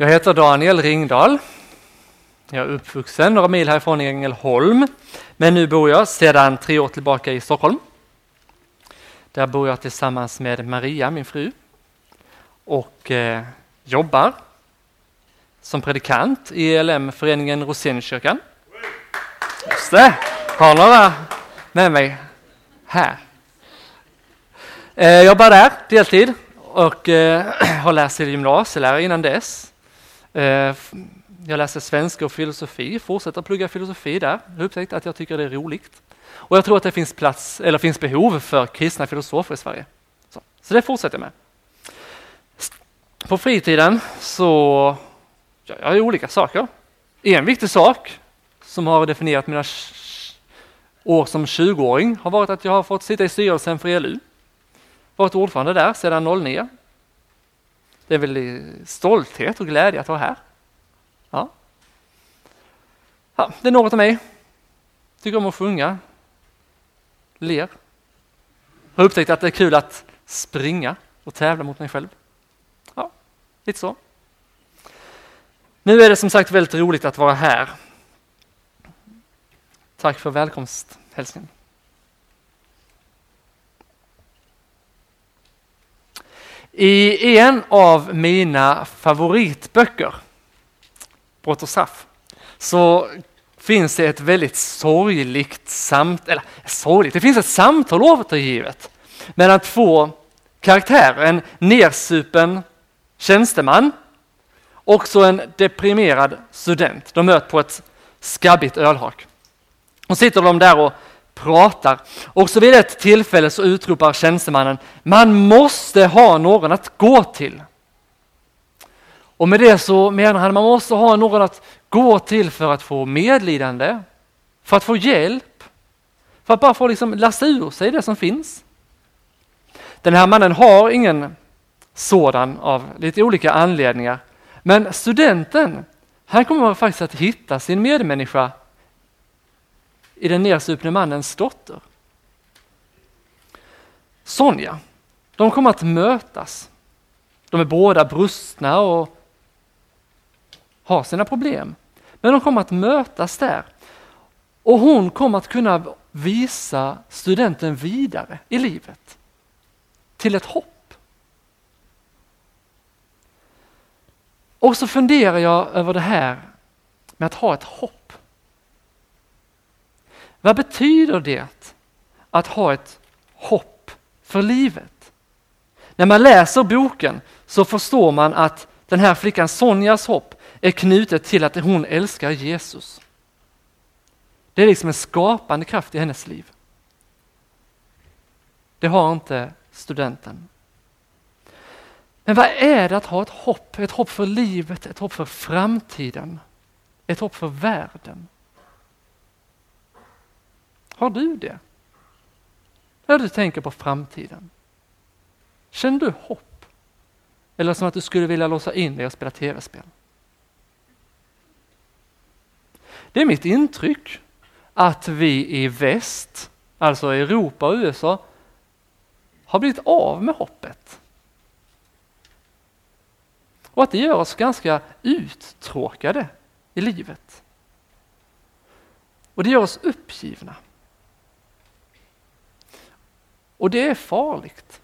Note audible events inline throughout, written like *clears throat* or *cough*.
Jag heter Daniel Ringdahl. Jag är uppvuxen några mil härifrån i Ängelholm, men nu bor jag sedan tre år tillbaka i Stockholm. Där bor jag tillsammans med Maria, min fru, och eh, jobbar som predikant i ELM-föreningen Rosénkyrkan. Just det, har några med mig här. Eh, jag jobbar där deltid och eh, *clears throat* har läst till gymnasielärare innan dess. Eh, jag läser svenska och filosofi, fortsätter plugga filosofi där. Jag har upptäckt att jag tycker det är roligt. Och jag tror att det finns plats, eller finns behov för kristna filosofer i Sverige. Så, så det fortsätter jag med. På fritiden så gör jag gör olika saker. En viktig sak som har definierat mina år som 20-åring har varit att jag har fått sitta i styrelsen för ELU. Varit ordförande där sedan 09. Det är väl stolthet och glädje att vara här. Ja. ja det är något av mig. Tycker om att sjunga. Ler. Har upptäckt att det är kul att springa och tävla mot mig själv. Ja, lite så. Nu är det som sagt väldigt roligt att vara här. Tack för välkomsthälsningen. I en av mina favoritböcker, Brott och straff, så finns det ett väldigt sorgligt samtal, eller sorgligt, det finns ett samtal återgivet mellan två karaktärer, en nersupen tjänsteman och så en deprimerad student. De möts på ett skabbigt ölhak. Och sitter de där och pratar. Och så vid ett tillfälle så utropar tjänstemannen, man måste ha någon att gå till. Och med det så menar han, man måste ha någon att gå till för att få medlidande, för att få hjälp, för att bara få liksom lasta ur sig det som finns. Den här mannen har ingen sådan av lite olika anledningar. Men studenten, han kommer faktiskt att hitta sin medmänniska i den nersupne mannens dotter. Sonja, de kommer att mötas. De är båda brustna och har sina problem. Men de kommer att mötas där. Och hon kommer att kunna visa studenten vidare i livet. Till ett hopp. Och så funderar jag över det här med att ha ett hopp. Vad betyder det att ha ett hopp för livet? När man läser boken så förstår man att den här flickan Sonjas hopp är knutet till att hon älskar Jesus. Det är liksom en skapande kraft i hennes liv. Det har inte studenten. Men vad är det att ha ett hopp? Ett hopp för livet, ett hopp för framtiden, ett hopp för världen. Har du det? När du tänker på framtiden? Känner du hopp? Eller som att du skulle vilja låsa in dig och spela tv-spel? Det är mitt intryck att vi i väst, alltså Europa och USA, har blivit av med hoppet. Och att det gör oss ganska uttråkade i livet. Och det gör oss uppgivna. Och det är farligt.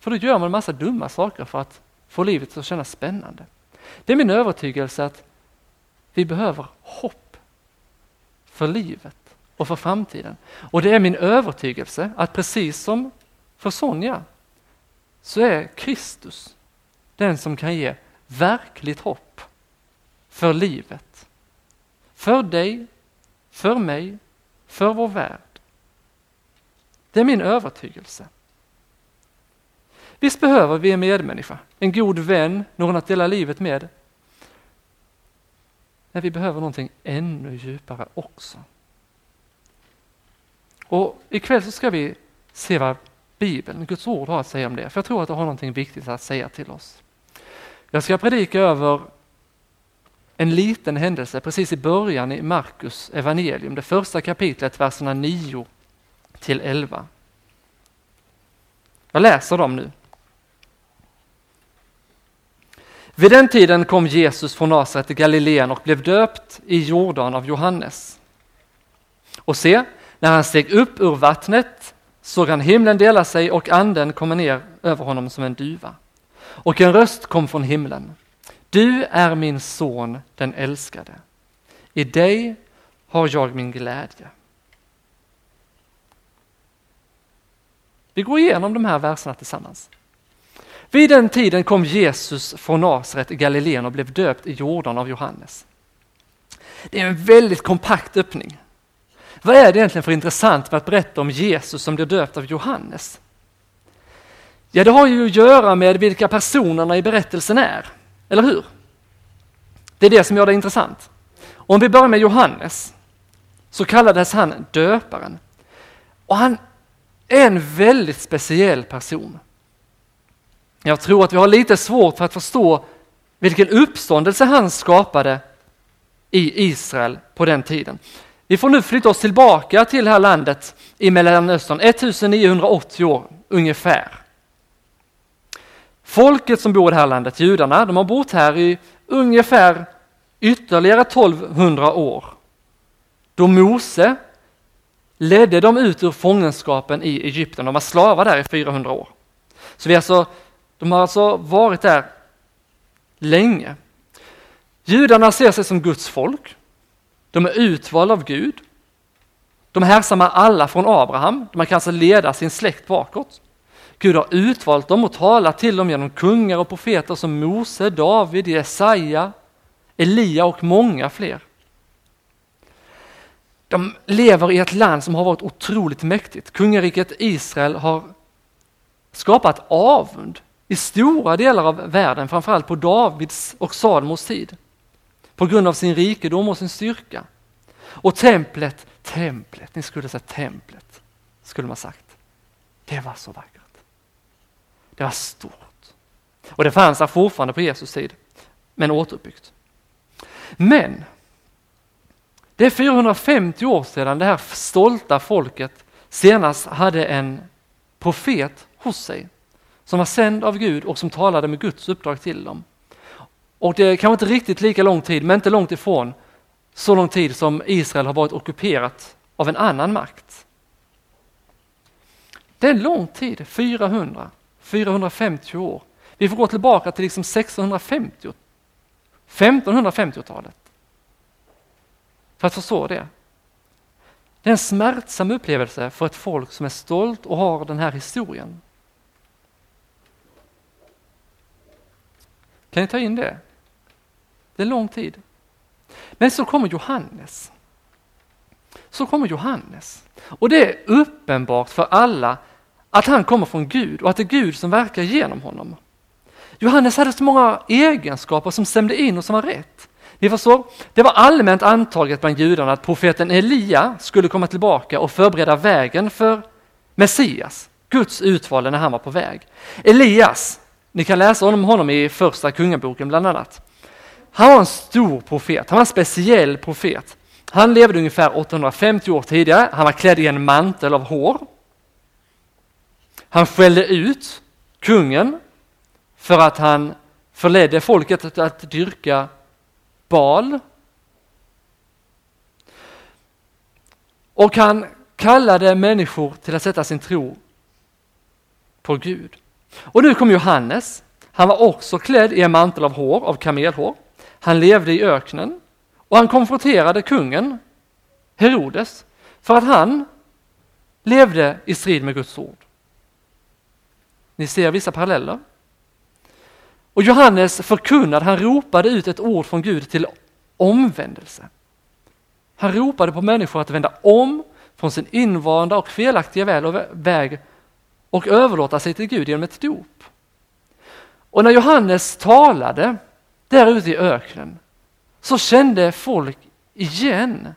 För då gör man en massa dumma saker för att få livet att kännas spännande. Det är min övertygelse att vi behöver hopp för livet och för framtiden. Och det är min övertygelse att precis som för Sonja så är Kristus den som kan ge verkligt hopp för livet. För dig, för mig, för vår värld. Det är min övertygelse. Visst behöver vi en medmänniska, en god vän, någon att dela livet med. Men vi behöver någonting ännu djupare också. Och ikväll så ska vi se vad Bibeln, Guds ord har att säga om det, för jag tror att det har någonting viktigt att säga till oss. Jag ska predika över en liten händelse precis i början i Markus evangelium, det första kapitlet, verserna 9 till 11. Jag läser dem nu. Vid den tiden kom Jesus från Nasaret till Galileen och blev döpt i Jordan av Johannes. Och se, när han steg upp ur vattnet såg han himlen dela sig och anden komma ner över honom som en duva. Och en röst kom från himlen. Du är min son, den älskade. I dig har jag min glädje. Vi går igenom de här verserna tillsammans. Vid den tiden kom Jesus från Nasaret i Galileen och blev döpt i Jordan av Johannes. Det är en väldigt kompakt öppning. Vad är det egentligen för intressant med att berätta om Jesus som blev döpt av Johannes? Ja, det har ju att göra med vilka personerna i berättelsen är, eller hur? Det är det som gör det intressant. Om vi börjar med Johannes så kallades han döparen. Och han en väldigt speciell person. Jag tror att vi har lite svårt för att förstå vilken uppståndelse han skapade i Israel på den tiden. Vi får nu flytta oss tillbaka till det här landet i Mellanöstern, 1980 år ungefär. Folket som bor i det här landet, judarna, de har bott här i ungefär ytterligare 1200 år. Då Mose ledde dem ut ur fångenskapen i Egypten. De var slavar där i 400 år. Så vi alltså, de har alltså varit där länge. Judarna ser sig som Guds folk. De är utvalda av Gud. De härstammar alla från Abraham. Man kan alltså leda sin släkt bakåt. Gud har utvalt dem och talat till dem genom kungar och profeter som Mose, David, Jesaja, Elia och många fler. De lever i ett land som har varit otroligt mäktigt. Kungariket Israel har skapat avund i stora delar av världen, framförallt på Davids och Salomos tid. På grund av sin rikedom och sin styrka. Och templet, templet, ni skulle säga templet, skulle man sagt. Det var så vackert. Det var stort. Och det fanns där fortfarande på Jesus tid, men återuppbyggt. Men det är 450 år sedan det här stolta folket senast hade en profet hos sig som var sänd av Gud och som talade med Guds uppdrag till dem. Och det är kanske inte riktigt lika lång tid, men inte långt ifrån så lång tid som Israel har varit ockuperat av en annan makt. Det är en lång tid, 400, 450 år. Vi får gå tillbaka till liksom 1650, 1550-talet för att förstå det. Det är en smärtsam upplevelse för ett folk som är stolt och har den här historien. Kan ni ta in det? Det är lång tid. Men så kommer Johannes. Så kommer Johannes. Och det är uppenbart för alla att han kommer från Gud och att det är Gud som verkar genom honom. Johannes hade så många egenskaper som stämde in och som var rätt. Ni förstår, det var allmänt antaget bland judarna att profeten Elia skulle komma tillbaka och förbereda vägen för Messias, Guds utvalde när han var på väg. Elias, ni kan läsa om honom i första kungaboken bland annat. Han var en stor profet, han var en speciell profet. Han levde ungefär 850 år tidigare, han var klädd i en mantel av hår. Han skällde ut kungen för att han förledde folket att dyrka Bal. Och han kallade människor till att sätta sin tro på Gud. Och nu kom Johannes. Han var också klädd i en mantel av hår, av kamelhår. Han levde i öknen och han konfronterade kungen Herodes för att han levde i strid med Guds ord. Ni ser vissa paralleller. Och Johannes förkunnade, han ropade ut ett ord från Gud till omvändelse. Han ropade på människor att vända om från sin invanda och felaktiga väg och överlåta sig till Gud genom ett dop. Och när Johannes talade där ute i öknen så kände folk igen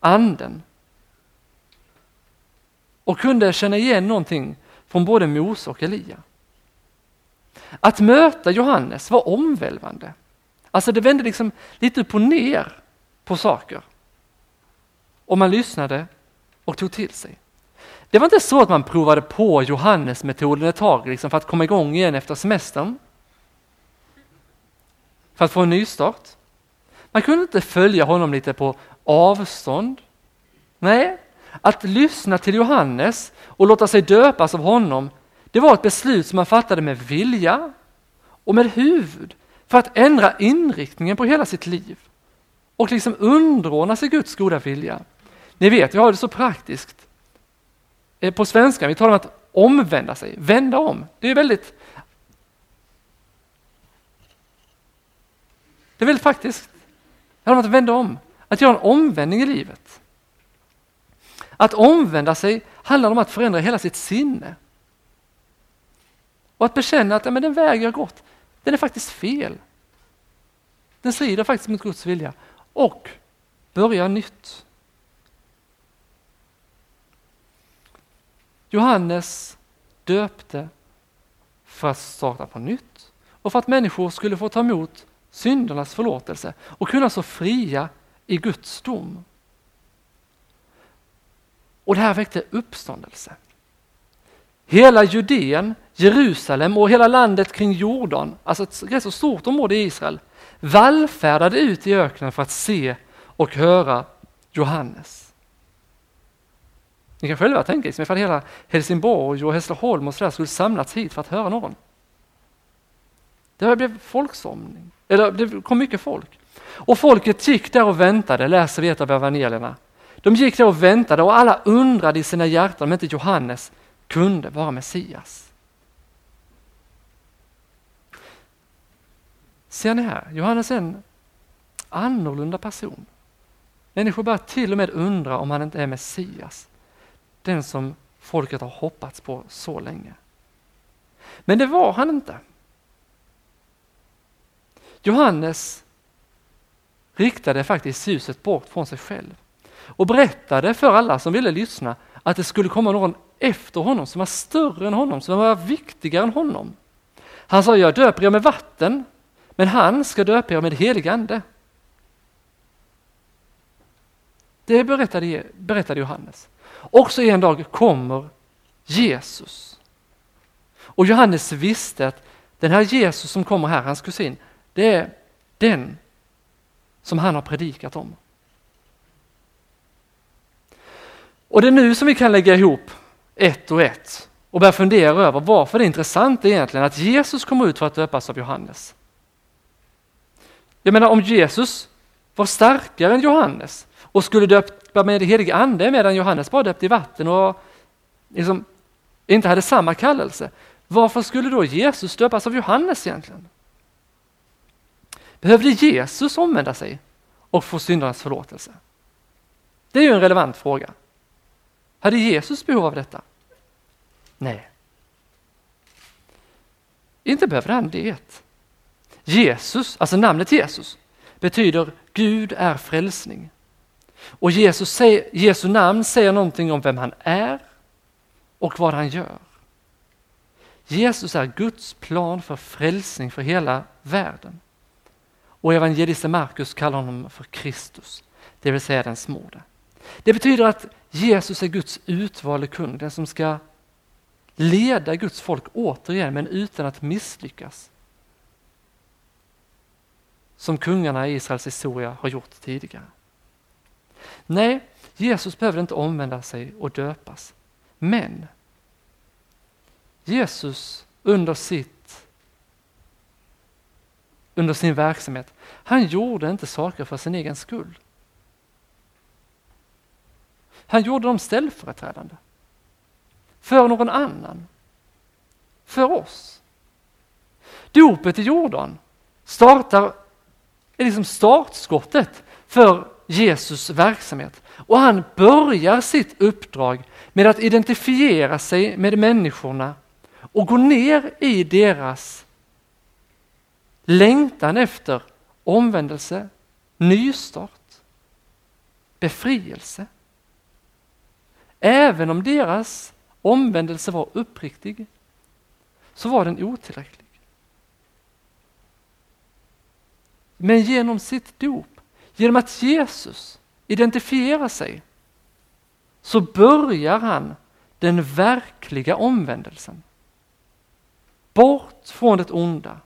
anden och kunde känna igen någonting från både Mose och Elia. Att möta Johannes var omvälvande. Alltså det vände liksom lite upp och ner på saker. Och man lyssnade och tog till sig. Det var inte så att man provade på Johannes-metoden ett tag liksom för att komma igång igen efter semestern. för att få en nystart. Man kunde inte följa honom lite på avstånd. Nej, att lyssna till Johannes och låta sig döpas av honom, det var ett beslut som man fattade med vilja och med huvud för att ändra inriktningen på hela sitt liv och liksom underordna sig Guds goda vilja. Ni vet, vi har det så praktiskt. Eh, på svenska, vi talar om att omvända sig, vända om. Det är väldigt Det är väldigt praktiskt. Det handlar om att vända om, att göra en omvändning i livet. Att omvända sig handlar om att förändra hela sitt sinne. Och att bekänna att ja, men den väg jag gått, den är faktiskt fel. Den strider faktiskt mot Guds vilja. Och börja nytt. Johannes döpte för att starta på nytt och för att människor skulle få ta emot syndernas förlåtelse och kunna så fria i Guds dom. Och det här väckte uppståndelse. Hela Judeen, Jerusalem och hela landet kring Jordan, alltså ett rätt så stort område i Israel, vallfärdade ut i öknen för att se och höra Johannes. Ni kan själva tänka er ifall hela Helsingborg och Hässleholm och sådär skulle samlats hit för att höra någon. Det blev folksomning, eller det kom mycket folk. Och folket gick där och väntade, läser vi ett av evangelierna. De gick där och väntade och alla undrade i sina hjärtan om inte Johannes kunde vara Messias. Ser ni här, Johannes är en annorlunda person. Människor börjar till och med undra om han inte är Messias. Den som folket har hoppats på så länge. Men det var han inte. Johannes riktade faktiskt ljuset bort från sig själv och berättade för alla som ville lyssna att det skulle komma någon efter honom som var större än honom, som var viktigare än honom. Han sa, jag döper er med vatten, men han ska döpa er med helig ande. Det berättade, berättade Johannes. Också en dag kommer Jesus. Och Johannes visste att den här Jesus som kommer här, hans kusin, det är den som han har predikat om. Och det är nu som vi kan lägga ihop ett och ett och börja fundera över varför det är intressant egentligen att Jesus kommer ut för att döpas av Johannes. Jag menar om Jesus var starkare än Johannes och skulle döpa med helig ande medan Johannes bara döpte i vatten och liksom inte hade samma kallelse. Varför skulle då Jesus döpas av Johannes egentligen? Behövde Jesus omvända sig och få syndernas förlåtelse? Det är ju en relevant fråga. Hade Jesus behov av detta? Nej. Inte behövde han det. Jesus, alltså namnet Jesus, betyder Gud är frälsning. Och Jesus säger, Jesu namn säger någonting om vem han är och vad han gör. Jesus är Guds plan för frälsning för hela världen. Och evangelisten Markus kallar honom för Kristus, det vill säga den smorde. Det betyder att Jesus är Guds utvalde kung, den som ska leda Guds folk återigen, men utan att misslyckas. Som kungarna i Israels historia har gjort tidigare. Nej, Jesus behövde inte omvända sig och döpas. Men Jesus under sitt under sin verksamhet. Han gjorde inte saker för sin egen skull. Han gjorde dem ställföreträdande. För någon annan. För oss. Dopet i Jordan startar, är liksom startskottet för Jesus verksamhet. Och han börjar sitt uppdrag med att identifiera sig med människorna och gå ner i deras längtan efter omvändelse, nystart, befrielse. Även om deras omvändelse var uppriktig så var den otillräcklig. Men genom sitt dop, genom att Jesus identifierar sig så börjar han den verkliga omvändelsen. Bort från det onda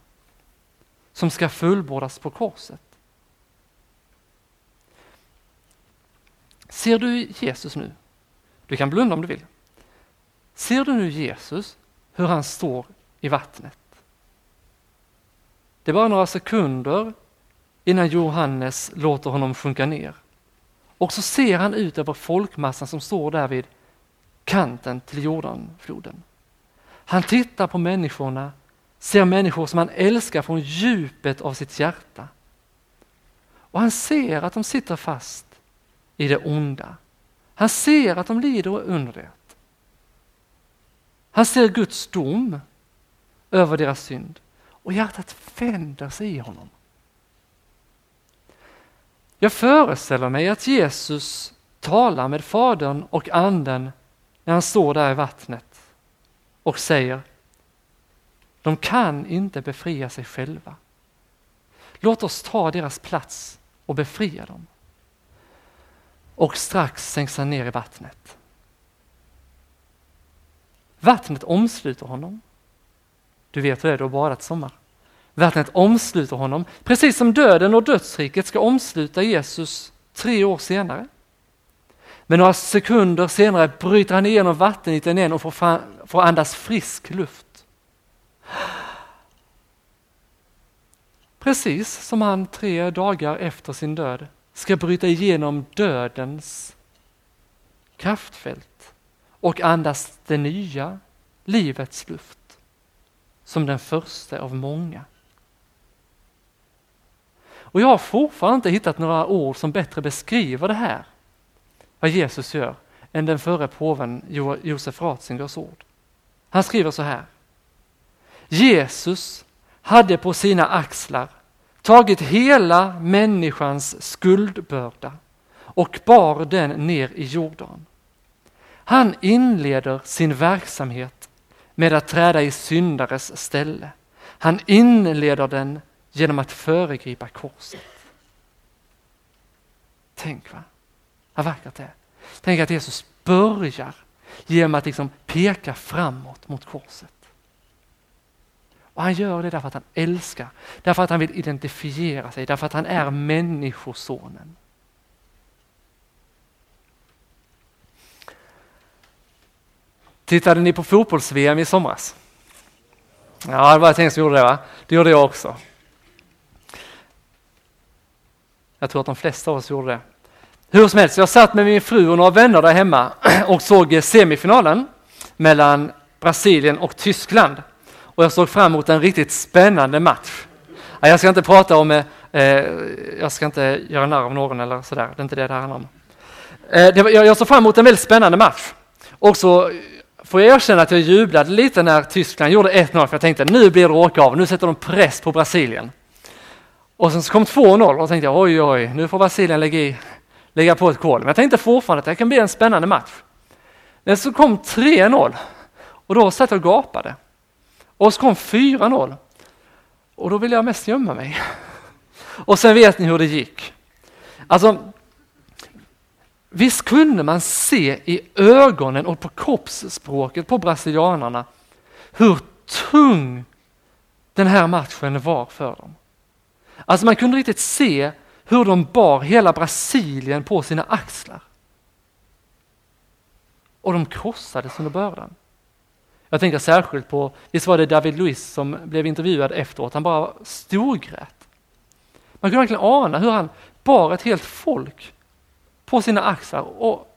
som ska fullbordas på korset. Ser du Jesus nu? Du kan blunda om du vill. Ser du nu Jesus, hur han står i vattnet? Det är bara några sekunder innan Johannes låter honom sjunka ner. Och så ser han ut över folkmassan som står där vid kanten till Jordanfloden. Han tittar på människorna, ser människor som han älskar från djupet av sitt hjärta. Och han ser att de sitter fast i det onda. Han ser att de lider under det. Han ser Guds dom över deras synd och hjärtat vänder sig i honom. Jag föreställer mig att Jesus talar med Fadern och Anden när han står där i vattnet och säger de kan inte befria sig själva. Låt oss ta deras plats och befria dem. Och strax sänks han ner i vattnet. Vattnet omsluter honom. Du vet hur det är, du har badat sommar. Vattnet omsluter honom, precis som döden och dödsriket ska omsluta Jesus tre år senare. Men några sekunder senare bryter han igenom vattenytan igen och får, får andas frisk luft. Precis som han tre dagar efter sin död ska bryta igenom dödens kraftfält och andas det nya livets luft som den första av många. Och jag har fortfarande inte hittat några ord som bättre beskriver det här, vad Jesus gör, än den förre påven Josef Ratzingers ord. Han skriver så här. Jesus hade på sina axlar tagit hela människans skuldbörda och bar den ner i jorden. Han inleder sin verksamhet med att träda i syndares ställe. Han inleder den genom att föregripa korset. Tänk va, vad vackert det är. Tänk att Jesus börjar genom att liksom peka framåt mot korset. Och han gör det därför att han älskar, därför att han vill identifiera sig, därför att han är människosonen. Tittade ni på fotbolls-VM i somras? Ja, det var ett gäng som gjorde det va? Det gjorde jag också. Jag tror att de flesta av oss gjorde det. Hur som helst, jag satt med min fru och några vänner där hemma *clears throat* och såg semifinalen mellan Brasilien och Tyskland. Och jag såg fram emot en riktigt spännande match. Jag ska inte prata om, eh, eh, jag ska inte göra narr av någon eller sådär, det är inte det det handlar om. Eh, det var, jag, jag såg fram emot en väldigt spännande match. Och så får jag erkänna att jag jublade lite när Tyskland gjorde 1-0 för jag tänkte nu blir det åka av, nu sätter de press på Brasilien. Och sen så kom 2-0 och tänkte jag oj oj, nu får Brasilien lägga, i, lägga på ett kol. Men jag tänkte fortfarande att det kan bli en spännande match. Men så kom 3-0 och då satt jag och gapade. Och så kom 4-0 och då ville jag mest gömma mig. *laughs* Och sen vet ni hur det gick. Alltså, visst kunde man se i ögonen och på kroppsspråket på brasilianarna hur tung den här matchen var för dem. Alltså man kunde riktigt se hur de bar hela Brasilien på sina axlar. Och de krossades under bördan. Jag tänker särskilt på, visst var det David Luiz som blev intervjuad efteråt, han bara storgrät. Man kunde verkligen ana hur han bar ett helt folk på sina axlar och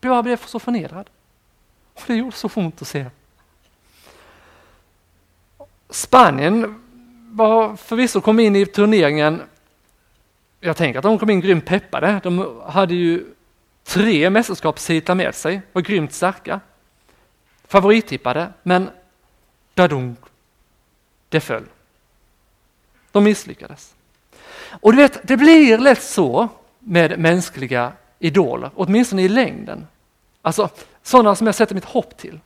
bara blev så förnedrad. Och det gjorde så ont att se. Spanien var förvisso kom in i turneringen, jag tänker att de kom in grymt peppade. De hade ju tre mästerskapstitlar med sig, var grymt starka. Favorittippade, men dadung, det föll. De misslyckades. Och du vet, det blir lätt så med mänskliga idoler, åtminstone i längden. Alltså sådana som jag sätter mitt hopp till.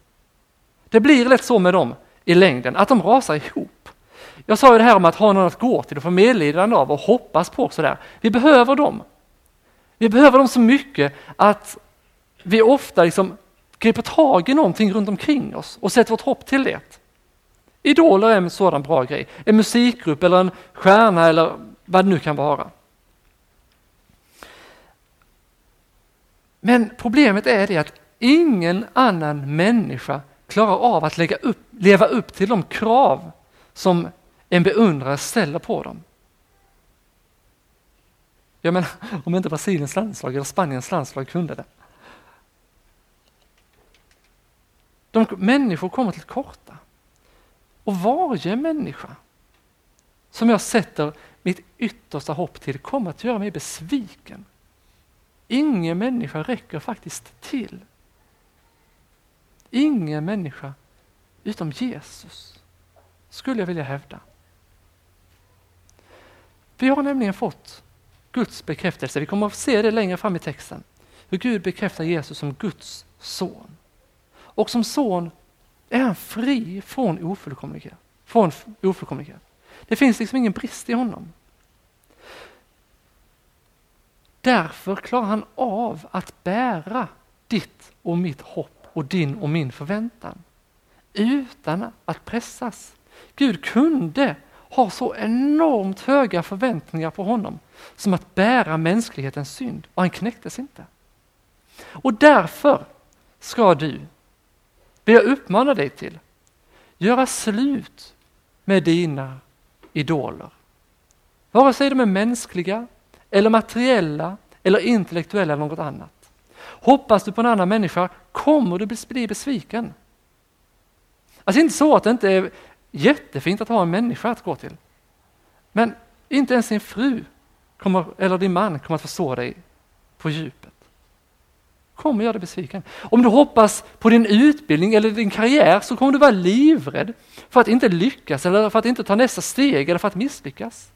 Det blir lätt så med dem i längden, att de rasar ihop. Jag sa ju det här om att ha någon att gå till och få medlidande av och hoppas på. Sådär. Vi behöver dem. Vi behöver dem så mycket att vi ofta liksom griper tag i någonting runt omkring oss och sätter vårt hopp till det. Idoler är en sådan bra grej. En musikgrupp eller en stjärna eller vad det nu kan vara. Men problemet är det att ingen annan människa klarar av att lägga upp, leva upp till de krav som en beundrare ställer på dem. Jag menar, om inte Brasiliens landslag eller Spaniens landslag kunde det. De, människor kommer till korta. Och varje människa som jag sätter mitt yttersta hopp till kommer att göra mig besviken. Ingen människa räcker faktiskt till. Ingen människa utom Jesus, skulle jag vilja hävda. Vi har nämligen fått Guds bekräftelse. Vi kommer att se det längre fram i texten. Hur Gud bekräftar Jesus som Guds son. Och som son är han fri från ofullkomlighet. Från ofullkomlighet. Det finns liksom ingen brist i honom. Därför klarar han av att bära ditt och mitt hopp och din och min förväntan utan att pressas. Gud kunde har så enormt höga förväntningar på honom som att bära mänsklighetens synd och han knäcktes inte. Och därför ska du, vill jag uppmana dig till, göra slut med dina idoler. Vare sig de är mänskliga eller materiella eller intellektuella eller något annat. Hoppas du på en annan människa kommer du bli besviken. Alltså inte så att det inte är jättefint att ha en människa att gå till. Men inte ens din fru kommer, eller din man kommer att förstå dig på djupet. Kommer göra dig besviken. Om du hoppas på din utbildning eller din karriär så kommer du vara livrädd för att inte lyckas eller för att inte ta nästa steg eller för att misslyckas.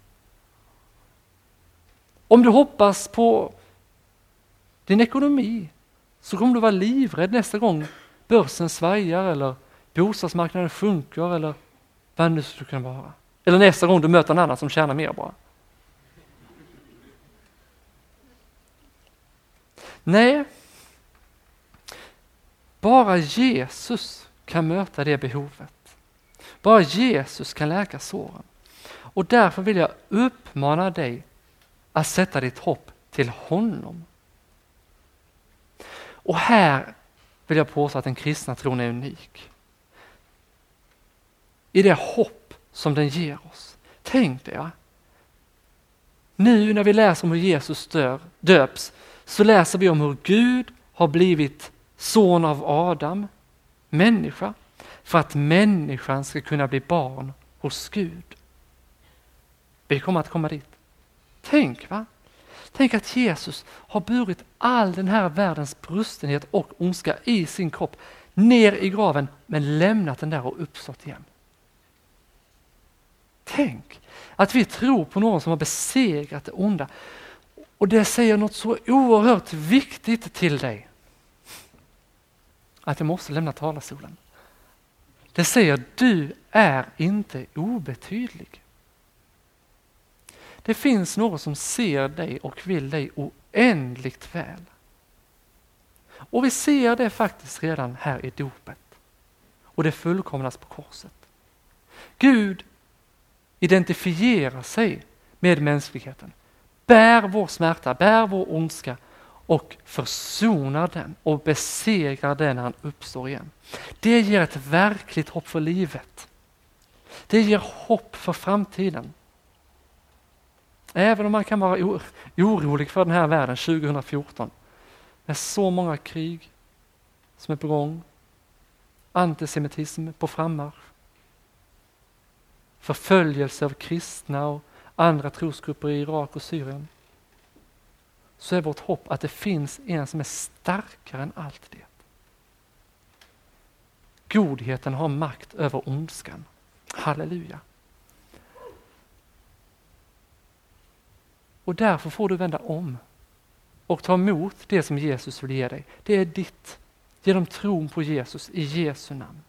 Om du hoppas på din ekonomi så kommer du vara livrädd nästa gång börsen svajar eller bostadsmarknaden sjunker eller vad det nu skulle kunna vara. Eller nästa gång du möter en annan som tjänar mer bara. Nej, bara Jesus kan möta det behovet. Bara Jesus kan läka såren. Och därför vill jag uppmana dig att sätta ditt hopp till honom. Och här vill jag påstå att den kristna tron är unik. I det hopp som den ger oss. Tänk det. Nu när vi läser om hur Jesus dör, döps så läser vi om hur Gud har blivit son av Adam, människa, för att människan ska kunna bli barn hos Gud. Vi kommer att komma dit. Tänk va? Tänk att Jesus har burit all den här världens brustenhet och ondska i sin kropp ner i graven men lämnat den där och uppstått igen. Tänk att vi tror på någon som har besegrat det onda. Och det säger något så oerhört viktigt till dig. Att jag måste lämna talarstolen. Det säger du är inte obetydlig. Det finns någon som ser dig och vill dig oändligt väl. Och vi ser det faktiskt redan här i dopet. Och det fullkomnas på korset. Gud identifierar sig med mänskligheten, bär vår smärta, bär vår ondska och försonar den och besegrar den när han uppstår igen. Det ger ett verkligt hopp för livet. Det ger hopp för framtiden. Även om man kan vara orolig för den här världen 2014 med så många krig som är på gång, antisemitism på frammarsch, förföljelse av kristna och andra trosgrupper i Irak och Syrien så är vårt hopp att det finns en som är starkare än allt det. Godheten har makt över ondskan. Halleluja. Och därför får du vända om och ta emot det som Jesus vill ge dig. Det är ditt genom tron på Jesus i Jesu namn.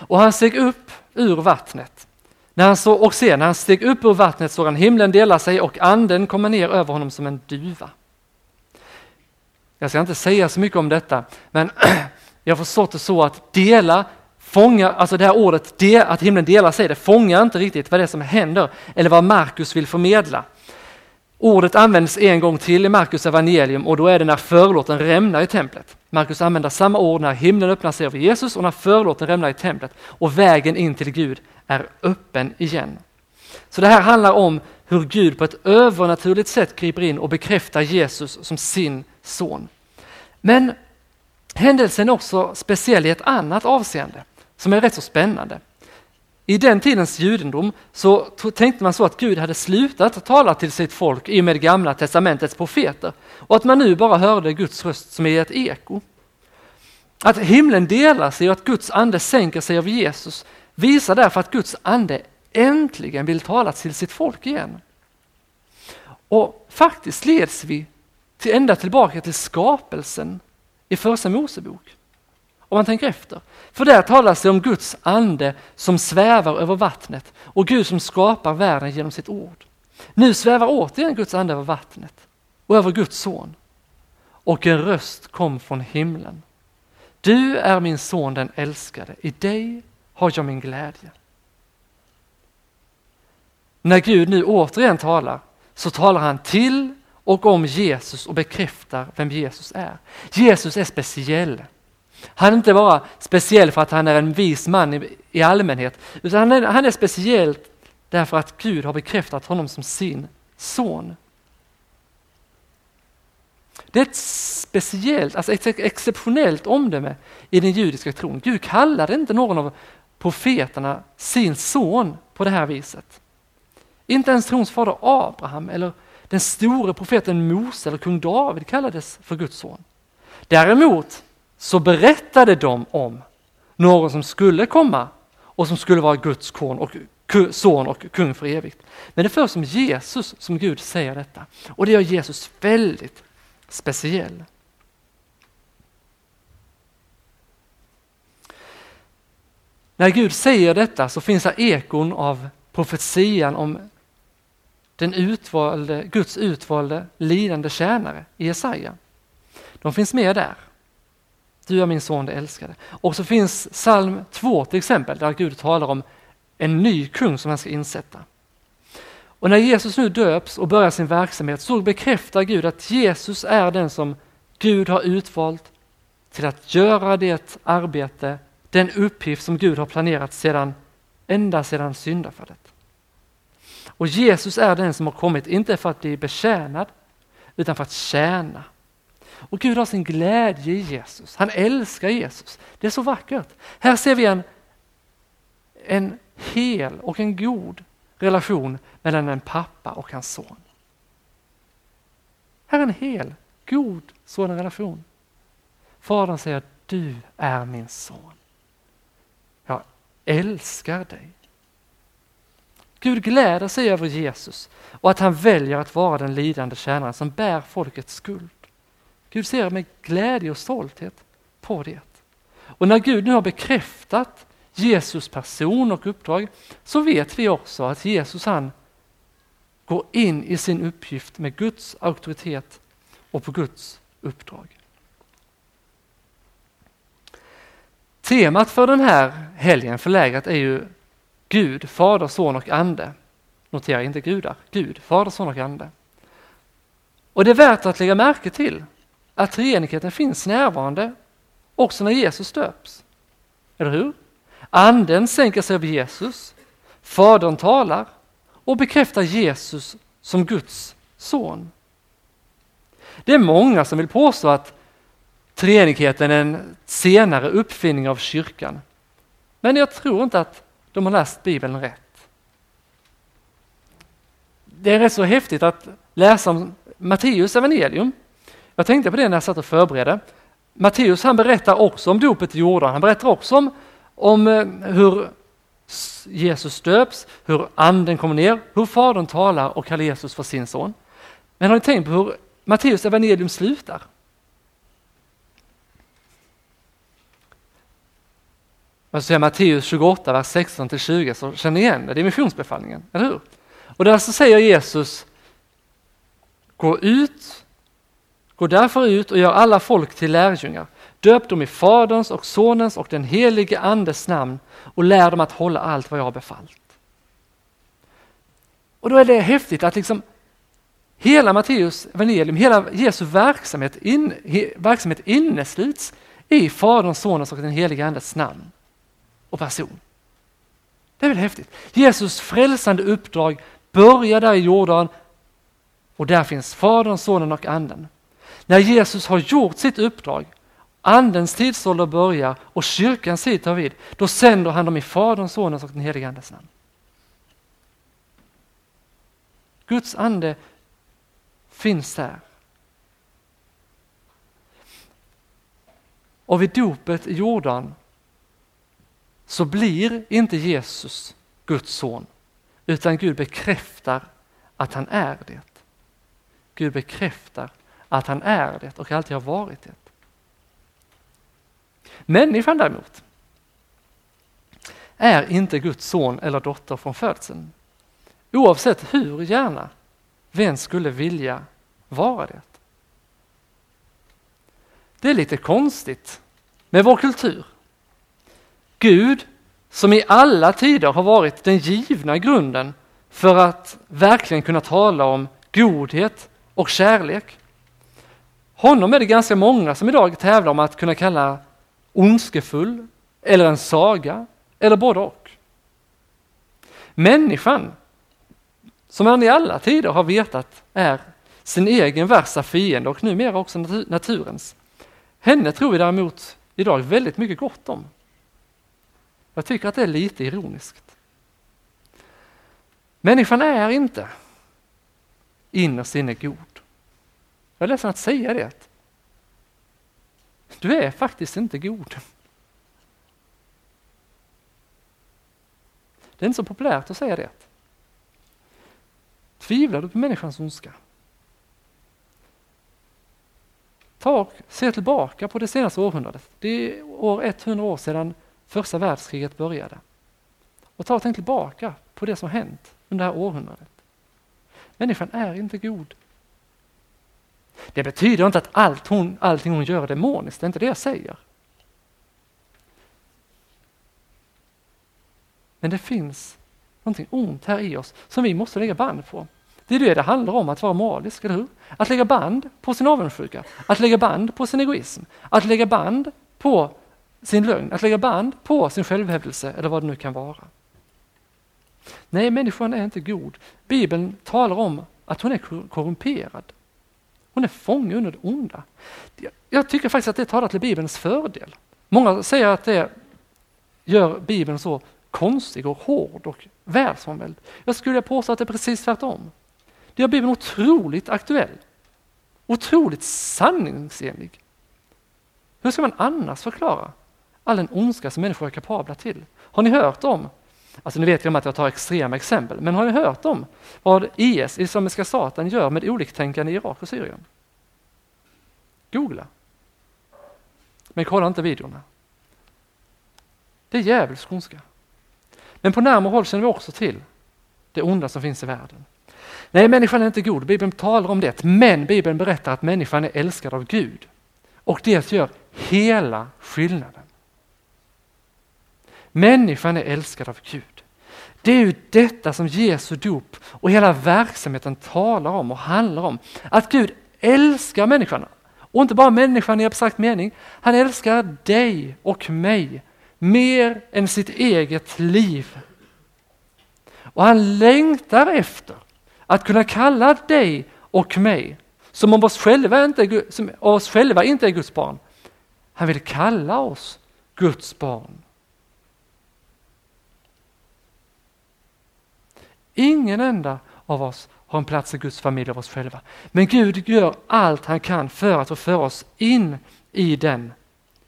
Och han steg upp ur vattnet. När han så, och sen när han steg upp ur vattnet såg han himlen dela sig och anden komma ner över honom som en duva. Jag ska inte säga så mycket om detta, men *clears throat* jag har förstått det så att dela, fånga, alltså det här ordet det, att himlen delar sig, det fångar inte riktigt vad det är som händer eller vad Markus vill förmedla. Ordet används en gång till i Markus evangelium och då är det när förlåten rämnar i templet. Markus använder samma ord när himlen öppnar sig över Jesus och när förlåten rämnar i templet och vägen in till Gud är öppen igen. Så det här handlar om hur Gud på ett övernaturligt sätt griper in och bekräftar Jesus som sin son. Men händelsen är också speciell i ett annat avseende som är rätt så spännande. I den tidens judendom så tänkte man så att Gud hade slutat tala till sitt folk i och med gamla testamentets profeter och att man nu bara hörde Guds röst som i ett eko. Att himlen delar sig och att Guds ande sänker sig över Jesus visar därför att Guds ande äntligen vill tala till sitt folk igen. Och faktiskt leds vi till ända tillbaka till skapelsen i Första Mosebok. Om man tänker efter. För där talas det om Guds ande som svävar över vattnet och Gud som skapar världen genom sitt ord. Nu svävar återigen Guds ande över vattnet och över Guds son. Och en röst kom från himlen. Du är min son den älskade, i dig har jag min glädje. När Gud nu återigen talar så talar han till och om Jesus och bekräftar vem Jesus är. Jesus är speciell. Han är inte bara speciell för att han är en vis man i, i allmänhet, utan han är, han är speciell därför att Gud har bekräftat honom som sin son. Det är ett speciellt, alltså ett exceptionellt omdöme i den judiska tron. Gud kallade inte någon av profeterna sin son på det här viset. Inte ens trons fader Abraham eller den store profeten Mose eller kung David kallades för Guds son. Däremot så berättade de om någon som skulle komma och som skulle vara Guds kon och son och kung för evigt. Men det är först som Jesus som Gud säger detta och det gör Jesus väldigt speciell. När Gud säger detta så finns det ekon av profetian om den utvalde, Guds utvalde lidande tjänare i Jesaja. De finns med där. Du är min son det älskade. Och så finns psalm 2 till exempel där Gud talar om en ny kung som han ska insätta. Och när Jesus nu döps och börjar sin verksamhet så bekräftar Gud att Jesus är den som Gud har utvalt till att göra det arbete, den uppgift som Gud har planerat sedan, ända sedan syndafallet. Och Jesus är den som har kommit, inte för att bli betjänad, utan för att tjäna. Och Gud har sin glädje i Jesus. Han älskar Jesus. Det är så vackert. Här ser vi en, en hel och en god relation mellan en pappa och hans son. Här är en hel, god sådan relation. Fadern säger du är min son. Jag älskar dig. Gud gläder sig över Jesus och att han väljer att vara den lidande tjänaren som bär folkets skuld. Gud ser med glädje och stolthet på det. Och när Gud nu har bekräftat Jesus person och uppdrag så vet vi också att Jesus han går in i sin uppgift med Guds auktoritet och på Guds uppdrag. Temat för den här helgen, för lägret, är ju Gud, Fader, Son och Ande. Notera inte gudar, Gud, Fader, Son och Ande. Och det är värt att lägga märke till att treenigheten finns närvarande också när Jesus döps. Eller hur? Anden sänker sig över Jesus, Fadern talar och bekräftar Jesus som Guds son. Det är många som vill påstå att treenigheten är en senare uppfinning av kyrkan. Men jag tror inte att de har läst Bibeln rätt. Det är rätt så häftigt att läsa om Matteus evangelium. Jag tänkte på det när jag satt och förberedde. Matteus han berättar också om dopet i Jordan. Han berättar också om, om eh, hur Jesus döps, hur anden kommer ner, hur fadern talar och kallar Jesus för sin son. Men har ni tänkt på hur Matteus evangelium slutar? Jag säger Matteus 28, vers 16 till 20, så känner ni igen det, det är missionsbefallningen, eller hur? Och där så säger Jesus, gå ut, gå därför ut och gör alla folk till lärjungar. Döp dem i Faderns och Sonens och den helige Andes namn och lär dem att hålla allt vad jag har befallt. Och då är det häftigt att liksom hela Matteus evangelium, hela Jesu verksamhet, in, verksamhet innesluts i Faderns, Sonens och den helige Andes namn och person. Det är väl häftigt? Jesus frälsande uppdrag börjar där i Jordan och där finns Fadern, Sonen och Anden. När Jesus har gjort sitt uppdrag, Andens tidsålder börjar och kyrkans tid tar vid, då sänder han dem i Faderns, Sonens och den helige Andes namn. Guds ande finns där. Och vid dopet i Jordan så blir inte Jesus Guds son, utan Gud bekräftar att han är det. Gud bekräftar att han är det och alltid har varit det. Människan däremot är inte Guds son eller dotter från födseln. Oavsett hur gärna vem skulle vilja vara det. Det är lite konstigt med vår kultur. Gud som i alla tider har varit den givna grunden för att verkligen kunna tala om godhet och kärlek. Honom är det ganska många som idag tävlar om att kunna kalla ondskefull eller en saga eller både och. Människan, som man i alla tider har vetat är sin egen värsta fiende och numera också naturens. Henne tror vi däremot idag väldigt mycket gott om. Jag tycker att det är lite ironiskt. Människan är inte innerst inne god. Jag är ledsen att säga det. Du är faktiskt inte god. Det är inte så populärt att säga det. Tvivlar du på människans ondska? Ta och se tillbaka på det senaste århundradet. Det är år 100 år sedan första världskriget började. Och ta och tänk tillbaka på det som hänt under det här århundradet. Människan är inte god. Det betyder inte att allt hon, allting hon gör är demoniskt, det är inte det jag säger. Men det finns någonting ont här i oss som vi måste lägga band på. Det är det det handlar om att vara moralisk, eller hur? Att lägga band på sin avundsjuka, att lägga band på sin egoism, att lägga band på sin lögn, att lägga band på sin självhävdelse eller vad det nu kan vara. Nej, människan är inte god. Bibeln talar om att hon är korrumperad. Hon är fånge under det onda. Jag tycker faktiskt att det talar till Bibelns fördel. Många säger att det gör Bibeln så konstig och hård och världsomvänd. Jag skulle påstå att det är precis tvärtom. Det gör Bibeln otroligt aktuell, otroligt sanningsenlig. Hur ska man annars förklara all den ondska som människor är kapabla till? Har ni hört om, alltså ni vet ju om att jag tar extrema exempel, men har ni hört om vad IS, Islamiska staten, gör med oliktänkande i Irak och Syrien? Googla. Men kolla inte videorna. Det är djävulsk ondska. Men på närmare håll känner vi också till det onda som finns i världen. Nej, människan är inte god, Bibeln talar om det, men Bibeln berättar att människan är älskad av Gud. Och det gör hela skillnaden. Människan är älskad av Gud. Det är ju detta som Jesu dop och hela verksamheten talar om och handlar om. Att Gud älskar människan. Och inte bara människan i abstrakt mening. Han älskar dig och mig mer än sitt eget liv. Och han längtar efter att kunna kalla dig och mig, som om oss själva inte, som oss själva inte är Guds barn. Han vill kalla oss Guds barn. Ingen enda av oss har en plats i Guds familj av oss själva. Men Gud gör allt han kan för att få föra oss in i den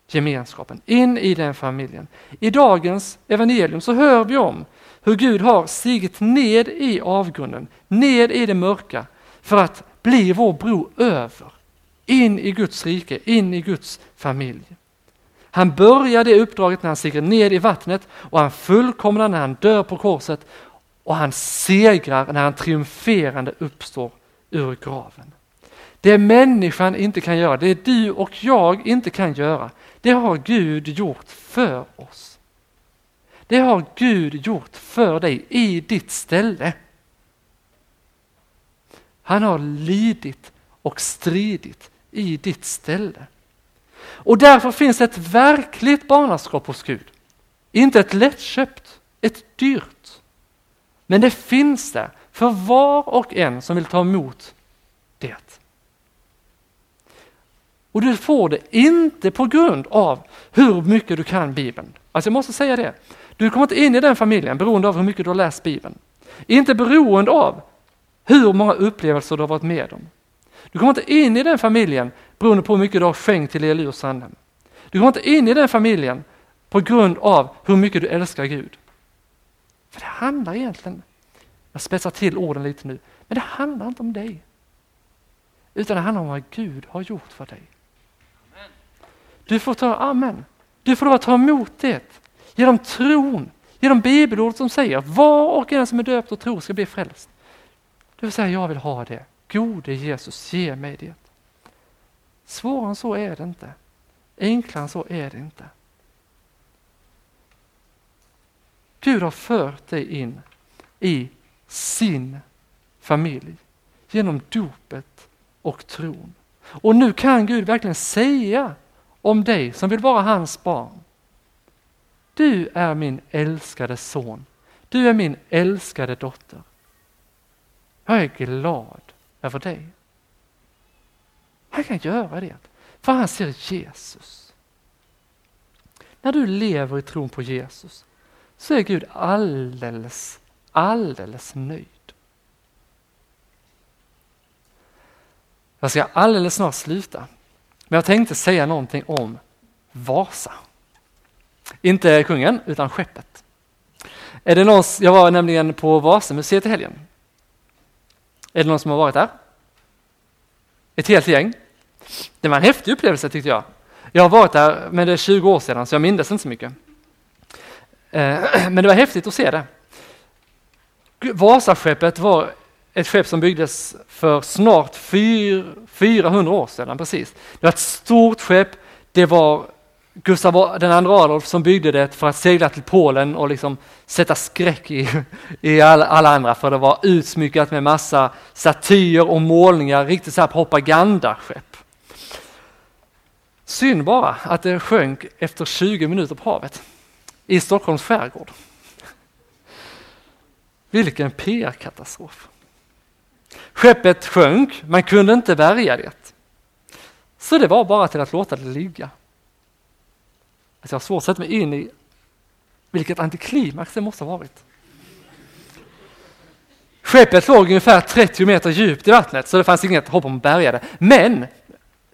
gemenskapen, in i den familjen. I dagens evangelium så hör vi om hur Gud har stigit ned i avgrunden, ned i det mörka för att bli vår bro över, in i Guds rike, in i Guds familj. Han börjar det uppdraget när han stiger ned i vattnet och han fullkomnar när han dör på korset och han segrar när han triumferande uppstår ur graven. Det människan inte kan göra, det du och jag inte kan göra, det har Gud gjort för oss. Det har Gud gjort för dig i ditt ställe. Han har lidit och stridit i ditt ställe. Och därför finns ett verkligt barnaskap hos Gud. Inte ett lättköpt, ett dyrt. Men det finns där för var och en som vill ta emot det. Och du får det inte på grund av hur mycket du kan Bibeln. Alltså jag måste säga det. Du kommer inte in i den familjen beroende av hur mycket du har läst Bibeln. Inte beroende av hur många upplevelser du har varit med om. Du kommer inte in i den familjen beroende på hur mycket du har skänkt till ELU och Sandhem. Du kommer inte in i den familjen på grund av hur mycket du älskar Gud. För det handlar egentligen, jag spetsar till orden lite nu, men det handlar inte om dig. Utan det handlar om vad Gud har gjort för dig. Du får ta, amen, du får ta emot det genom tron, genom bibelordet som säger var och en som är döpt och tror ska bli frälst. Du vill säga jag vill ha det. Gode Jesus, ge mig det. Svårare än så är det inte. Enklare än så är det inte. Gud har fört dig in i sin familj genom dopet och tron. Och nu kan Gud verkligen säga om dig som vill vara hans barn. Du är min älskade son. Du är min älskade dotter. Jag är glad över dig. Han kan göra det, för han ser Jesus. När du lever i tron på Jesus så är Gud alldeles, alldeles nöjd. Jag ska alldeles snart sluta, men jag tänkte säga någonting om Vasa. Inte kungen, utan skeppet. Är det någon, jag var nämligen på Vasamuseet i helgen. Är det någon som har varit där? Ett helt gäng. Det var en häftig upplevelse tyckte jag. Jag har varit där, men det är 20 år sedan så jag minns inte så mycket. Eh, *clears throat* men det var häftigt att se det. Vasaskeppet var ett skepp som byggdes för snart 400 år sedan precis. Det var ett stort skepp. Det var Gustav den andra Adolf som byggde det för att segla till Polen och liksom sätta skräck i, *laughs* i alla, alla, andra för det var utsmyckat med massa statyer och målningar, riktigt så här propagandaskepp. Synd bara att det sjönk efter 20 minuter på havet i Stockholms skärgård. Vilken PR-katastrof. Skeppet sjönk, man kunde inte bärga det. Så det var bara till att låta det ligga. Alltså jag har svårt att sätta mig in i vilket antiklimax det måste ha varit. Skeppet låg ungefär 30 meter djupt i vattnet så det fanns inget hopp om att bärga det. Men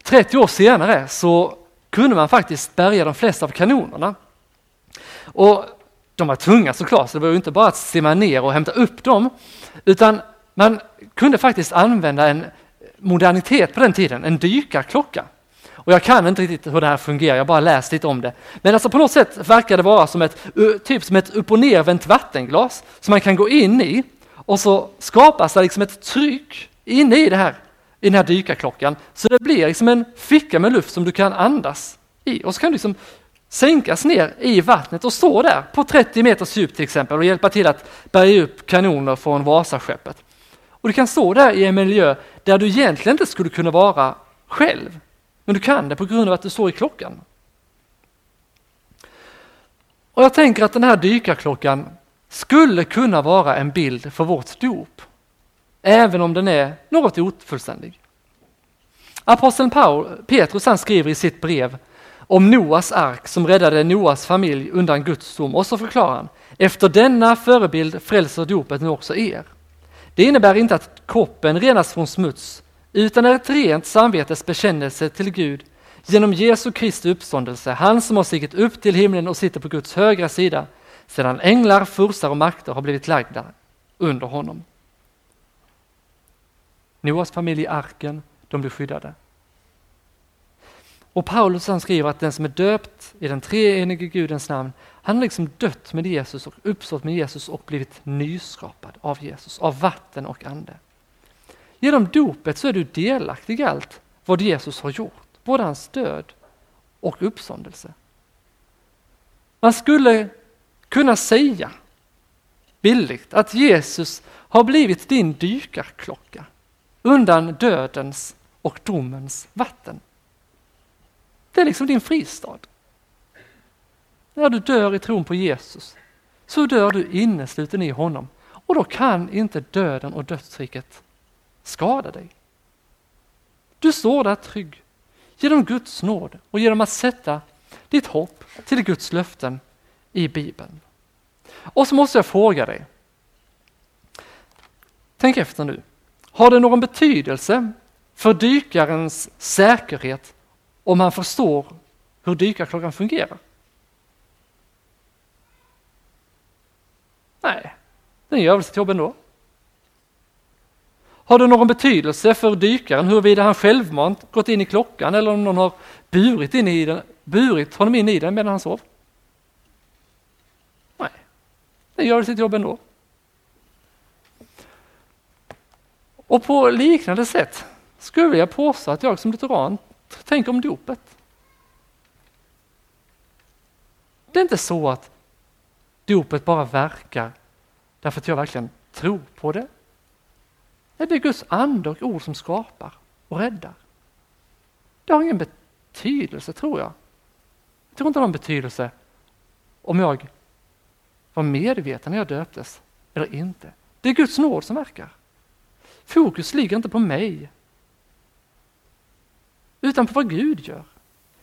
30 år senare så kunde man faktiskt bärga de flesta av kanonerna. Och de var tunga såklart, så det var ju inte bara att simma ner och hämta upp dem, utan man kunde faktiskt använda en modernitet på den tiden, en dykarklocka. Och jag kan inte riktigt hur det här fungerar, jag bara läst lite om det. Men alltså på något sätt verkar det vara som ett, typ som ett upp och nervänt vattenglas som man kan gå in i och så skapas det liksom ett tryck inne i det här, i den här dykarklockan. Så det blir liksom en ficka med luft som du kan andas i och så kan du liksom sänkas ner i vattnet och stå där på 30 meters djup till exempel och hjälpa till att bärga upp kanoner från Vasaskeppet. Och du kan stå där i en miljö där du egentligen inte skulle kunna vara själv. Men du kan det på grund av att du står i klockan. Och jag tänker att den här dykarklockan skulle kunna vara en bild för vårt dop. Även om den är något ofullständig. Aposteln Paul, Petrus han skriver i sitt brev om Noas ark som räddade Noas familj undan Guds dom och så förklarar han efter denna förebild frälser dopet nu också er. Det innebär inte att kroppen renas från smuts utan är ett rent samvetes bekännelse till Gud genom Jesu Kristi uppståndelse, han som har stigit upp till himlen och sitter på Guds högra sida, sedan änglar, furstar och makter har blivit lagda under honom. Noas familj i arken, de blir skyddade. Och Paulus han skriver att den som är döpt i den treenige Gudens namn, han har liksom dött med Jesus och uppstått med Jesus och blivit nyskapad av Jesus, av vatten och ande. Genom dopet så är du delaktig i allt vad Jesus har gjort, både hans död och uppståndelse. Man skulle kunna säga billigt att Jesus har blivit din dykarklocka undan dödens och domens vatten. Det är liksom din fristad. När du dör i tron på Jesus så dör du innesluten i honom och då kan inte döden och dödsriket skada dig. Du står där trygg genom Guds nåd och genom att sätta ditt hopp till Guds löften i Bibeln. Och så måste jag fråga dig. Tänk efter nu. Har det någon betydelse för dykarens säkerhet om han förstår hur dykarklockan fungerar? Nej, den gör väl sitt jobb ändå. Har det någon betydelse för dykaren huruvida han självmant gått in i klockan eller om någon har burit, in i den, burit honom in i den medan han sov? Nej, den gör väl sitt jobb ändå. Och på liknande sätt skulle jag påstå att jag som lutheran Tänk om dopet. Det är inte så att dopet bara verkar därför att jag verkligen tror på det. Det är Guds ande och ord som skapar och räddar. Det har ingen betydelse tror jag. Jag tror inte det har någon betydelse om jag var medveten när jag döptes eller inte. Det är Guds nåd som verkar. Fokus ligger inte på mig utan på vad Gud gör.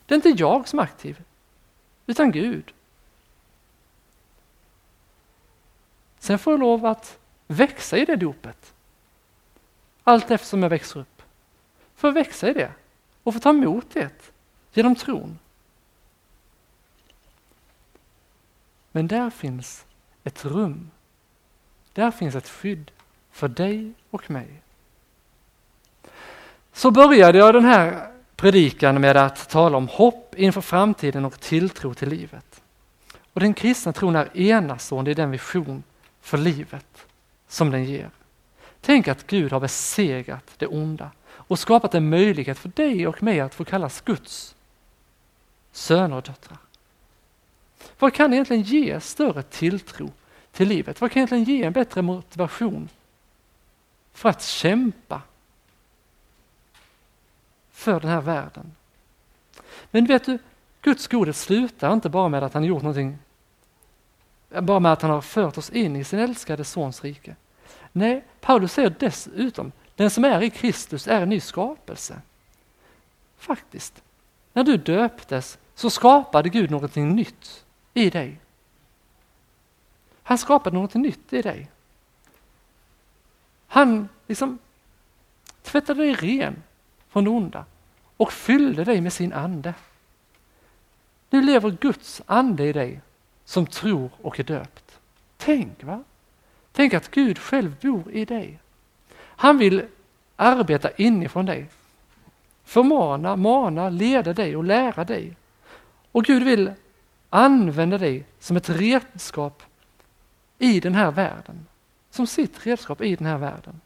Det är inte jag som är aktiv utan Gud. Sen får jag lov att växa i det dopet. Allt eftersom jag växer upp. Får jag växa i det och få ta emot det genom tron. Men där finns ett rum. Där finns ett skydd för dig och mig. Så började jag den här predikan med att tala om hopp inför framtiden och tilltro till livet. Och den kristna tron är enastående i den vision för livet som den ger. Tänk att Gud har besegrat det onda och skapat en möjlighet för dig och mig att få kallas Guds söner och döttrar. Vad kan egentligen ge större tilltro till livet? Vad kan egentligen ge en bättre motivation för att kämpa för den här världen? Men vet du, Guds godhet slutar inte bara med att han gjort någonting bara med att han har fört oss in i sin älskade sons rike. Nej, Paulus säger dessutom, den som är i Kristus är en ny skapelse. Faktiskt, när du döptes så skapade Gud någonting nytt i dig. Han skapade någonting nytt i dig. Han liksom tvättade dig ren från det onda och fyllde dig med sin ande. Nu lever Guds ande i dig som tror och är döpt. Tänk va? Tänk att Gud själv bor i dig. Han vill arbeta inifrån dig. Förmana, mana, leda dig och lära dig. Och Gud vill använda dig som ett redskap i den här världen. Som sitt redskap i den här världen.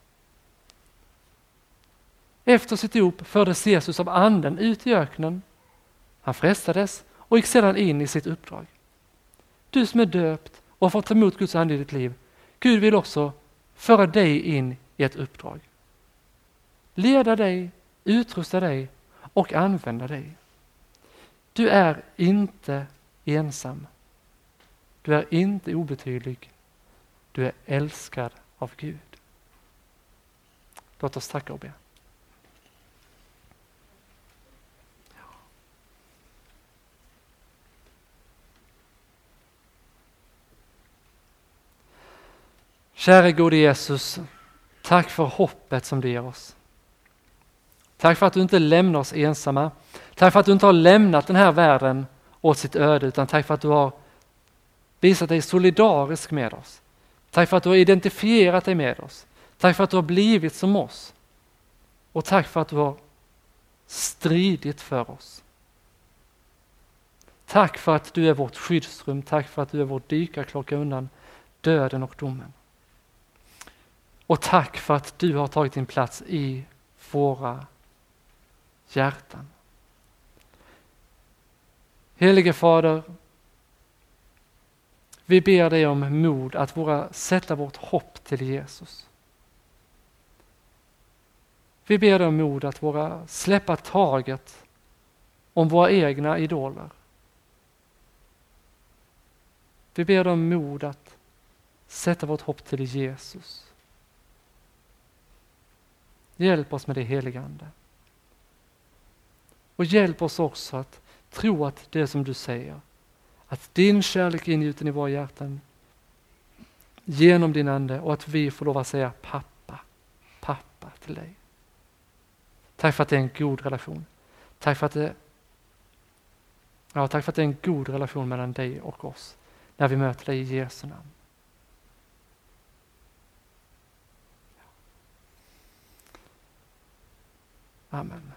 Efter sitt dop fördes Jesus av anden ut i öknen. Han frestades och gick sedan in i sitt uppdrag. Du som är döpt och fått ta emot Guds ande i ditt liv. Gud vill också föra dig in i ett uppdrag. Leda dig, utrusta dig och använda dig. Du är inte ensam. Du är inte obetydlig. Du är älskad av Gud. Låt oss tacka och be. Käre gode Jesus, tack för hoppet som du ger oss. Tack för att du inte lämnar oss ensamma. Tack för att du inte har lämnat den här världen åt sitt öde, utan tack för att du har visat dig solidarisk med oss. Tack för att du har identifierat dig med oss. Tack för att du har blivit som oss. Och tack för att du har stridit för oss. Tack för att du är vårt skyddsrum, tack för att du är vår dykarklocka undan döden och domen. Och tack för att du har tagit din plats i våra hjärtan. Helige Fader, vi ber dig om mod att våra, sätta vårt hopp till Jesus. Vi ber dig om mod att våra, släppa taget om våra egna idoler. Vi ber dig om mod att sätta vårt hopp till Jesus. Hjälp oss med det heliga Ande. Och hjälp oss också att tro att det som du säger, att din kärlek är ingjuten i våra hjärtan genom din Ande och att vi får lov att säga pappa, pappa till dig. Tack för att det är en god relation. Tack för att det, ja, tack för att det är en god relation mellan dig och oss när vi möter dig i Jesu namn. Amen.